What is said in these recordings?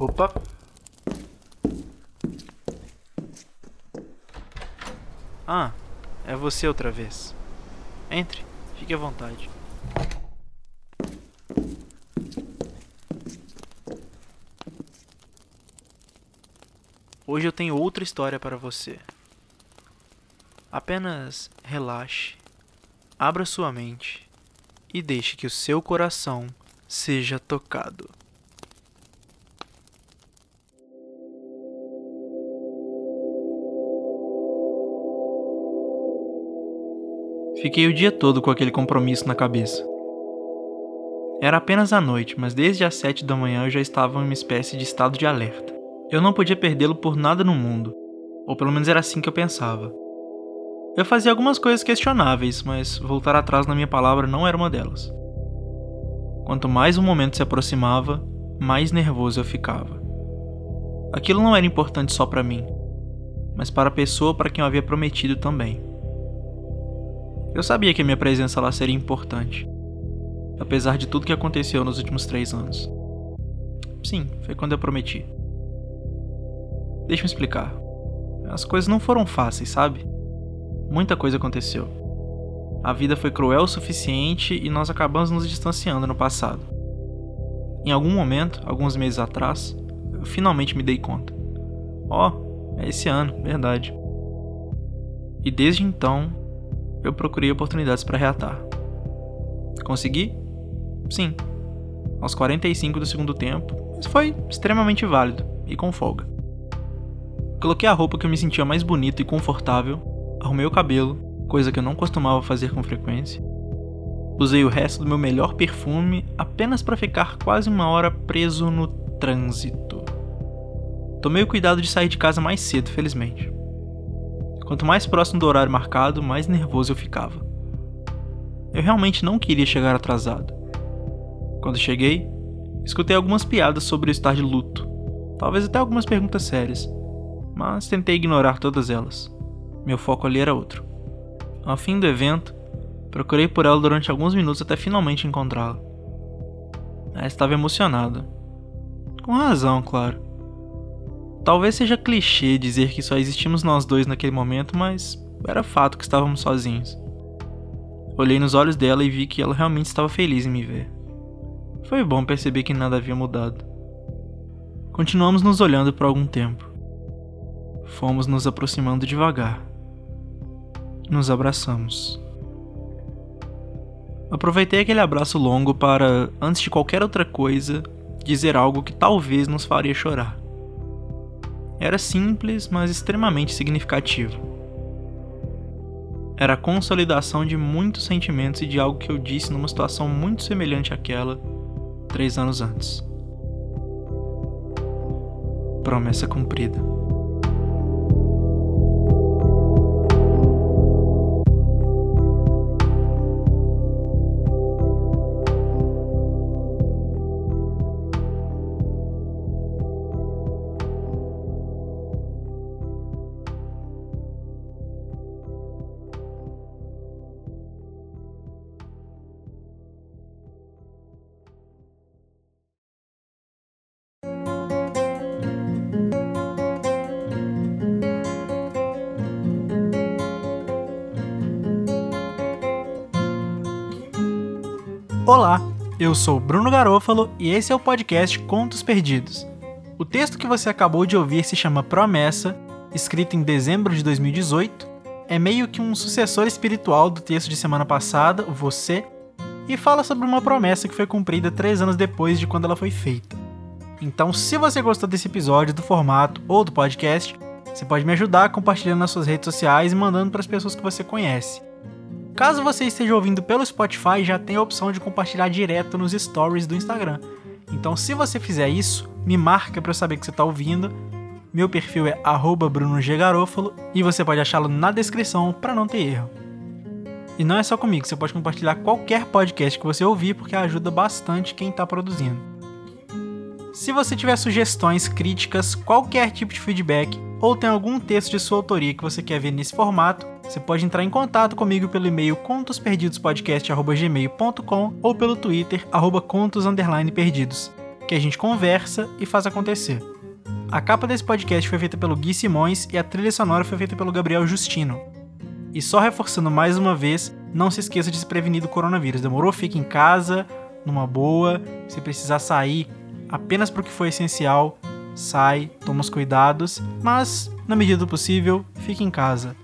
Opa. Ah, é você outra vez. Entre, fique à vontade. Hoje eu tenho outra história para você. Apenas relaxe, abra sua mente e deixe que o seu coração seja tocado. Fiquei o dia todo com aquele compromisso na cabeça. Era apenas a noite, mas desde as sete da manhã eu já estava em uma espécie de estado de alerta. Eu não podia perdê-lo por nada no mundo, ou pelo menos era assim que eu pensava. Eu fazia algumas coisas questionáveis, mas voltar atrás na minha palavra não era uma delas. Quanto mais o momento se aproximava, mais nervoso eu ficava. Aquilo não era importante só para mim, mas para a pessoa para quem eu havia prometido também. Eu sabia que a minha presença lá seria importante, apesar de tudo que aconteceu nos últimos três anos. Sim, foi quando eu prometi. Deixa eu explicar. As coisas não foram fáceis, sabe? Muita coisa aconteceu. A vida foi cruel o suficiente e nós acabamos nos distanciando no passado. Em algum momento, alguns meses atrás, eu finalmente me dei conta. Ó, oh, é esse ano, verdade. E desde então, eu procurei oportunidades para reatar. Consegui? Sim. Aos 45 do segundo tempo, mas foi extremamente válido e com folga. Coloquei a roupa que eu me sentia mais bonito e confortável, arrumei o cabelo, coisa que eu não costumava fazer com frequência. Usei o resto do meu melhor perfume apenas para ficar quase uma hora preso no trânsito. Tomei o cuidado de sair de casa mais cedo, felizmente. Quanto mais próximo do horário marcado, mais nervoso eu ficava. Eu realmente não queria chegar atrasado. Quando cheguei, escutei algumas piadas sobre estar de luto, talvez até algumas perguntas sérias, mas tentei ignorar todas elas. Meu foco ali era outro. Ao fim do evento, procurei por ela durante alguns minutos até finalmente encontrá-la. Ela estava emocionada. Com razão, claro. Talvez seja clichê dizer que só existimos nós dois naquele momento, mas era fato que estávamos sozinhos. Olhei nos olhos dela e vi que ela realmente estava feliz em me ver. Foi bom perceber que nada havia mudado. Continuamos nos olhando por algum tempo. Fomos nos aproximando devagar. Nos abraçamos. Aproveitei aquele abraço longo para, antes de qualquer outra coisa, dizer algo que talvez nos faria chorar. Era simples, mas extremamente significativo. Era a consolidação de muitos sentimentos e de algo que eu disse numa situação muito semelhante àquela três anos antes. Promessa cumprida. Olá, eu sou Bruno Garofalo e esse é o podcast Contos Perdidos. O texto que você acabou de ouvir se chama Promessa, escrito em dezembro de 2018. É meio que um sucessor espiritual do texto de semana passada, Você, e fala sobre uma promessa que foi cumprida três anos depois de quando ela foi feita. Então, se você gostou desse episódio, do formato ou do podcast, você pode me ajudar compartilhando nas suas redes sociais e mandando para as pessoas que você conhece. Caso você esteja ouvindo pelo Spotify, já tem a opção de compartilhar direto nos stories do Instagram. Então, se você fizer isso, me marca para eu saber que você está ouvindo. Meu perfil é @brunoggarofalo e você pode achá-lo na descrição para não ter erro. E não é só comigo, você pode compartilhar qualquer podcast que você ouvir porque ajuda bastante quem está produzindo. Se você tiver sugestões, críticas, qualquer tipo de feedback ou tem algum texto de sua autoria que você quer ver nesse formato, você pode entrar em contato comigo pelo e-mail contosperdidospodcast.gmail.com ou pelo Twitter, arroba contos_perdidos. que a gente conversa e faz acontecer. A capa desse podcast foi feita pelo Gui Simões e a trilha sonora foi feita pelo Gabriel Justino. E só reforçando mais uma vez, não se esqueça de se prevenir do coronavírus. Demorou? Fique em casa, numa boa. Se precisar sair, apenas para o que for essencial, sai, toma os cuidados, mas na medida do possível, fique em casa.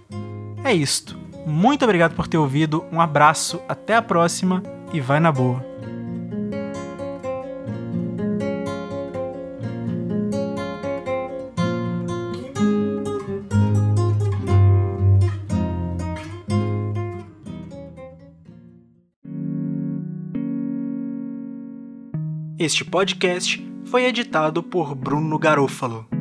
É isto. Muito obrigado por ter ouvido, um abraço, até a próxima e vai na boa. Este podcast foi editado por Bruno Garofalo.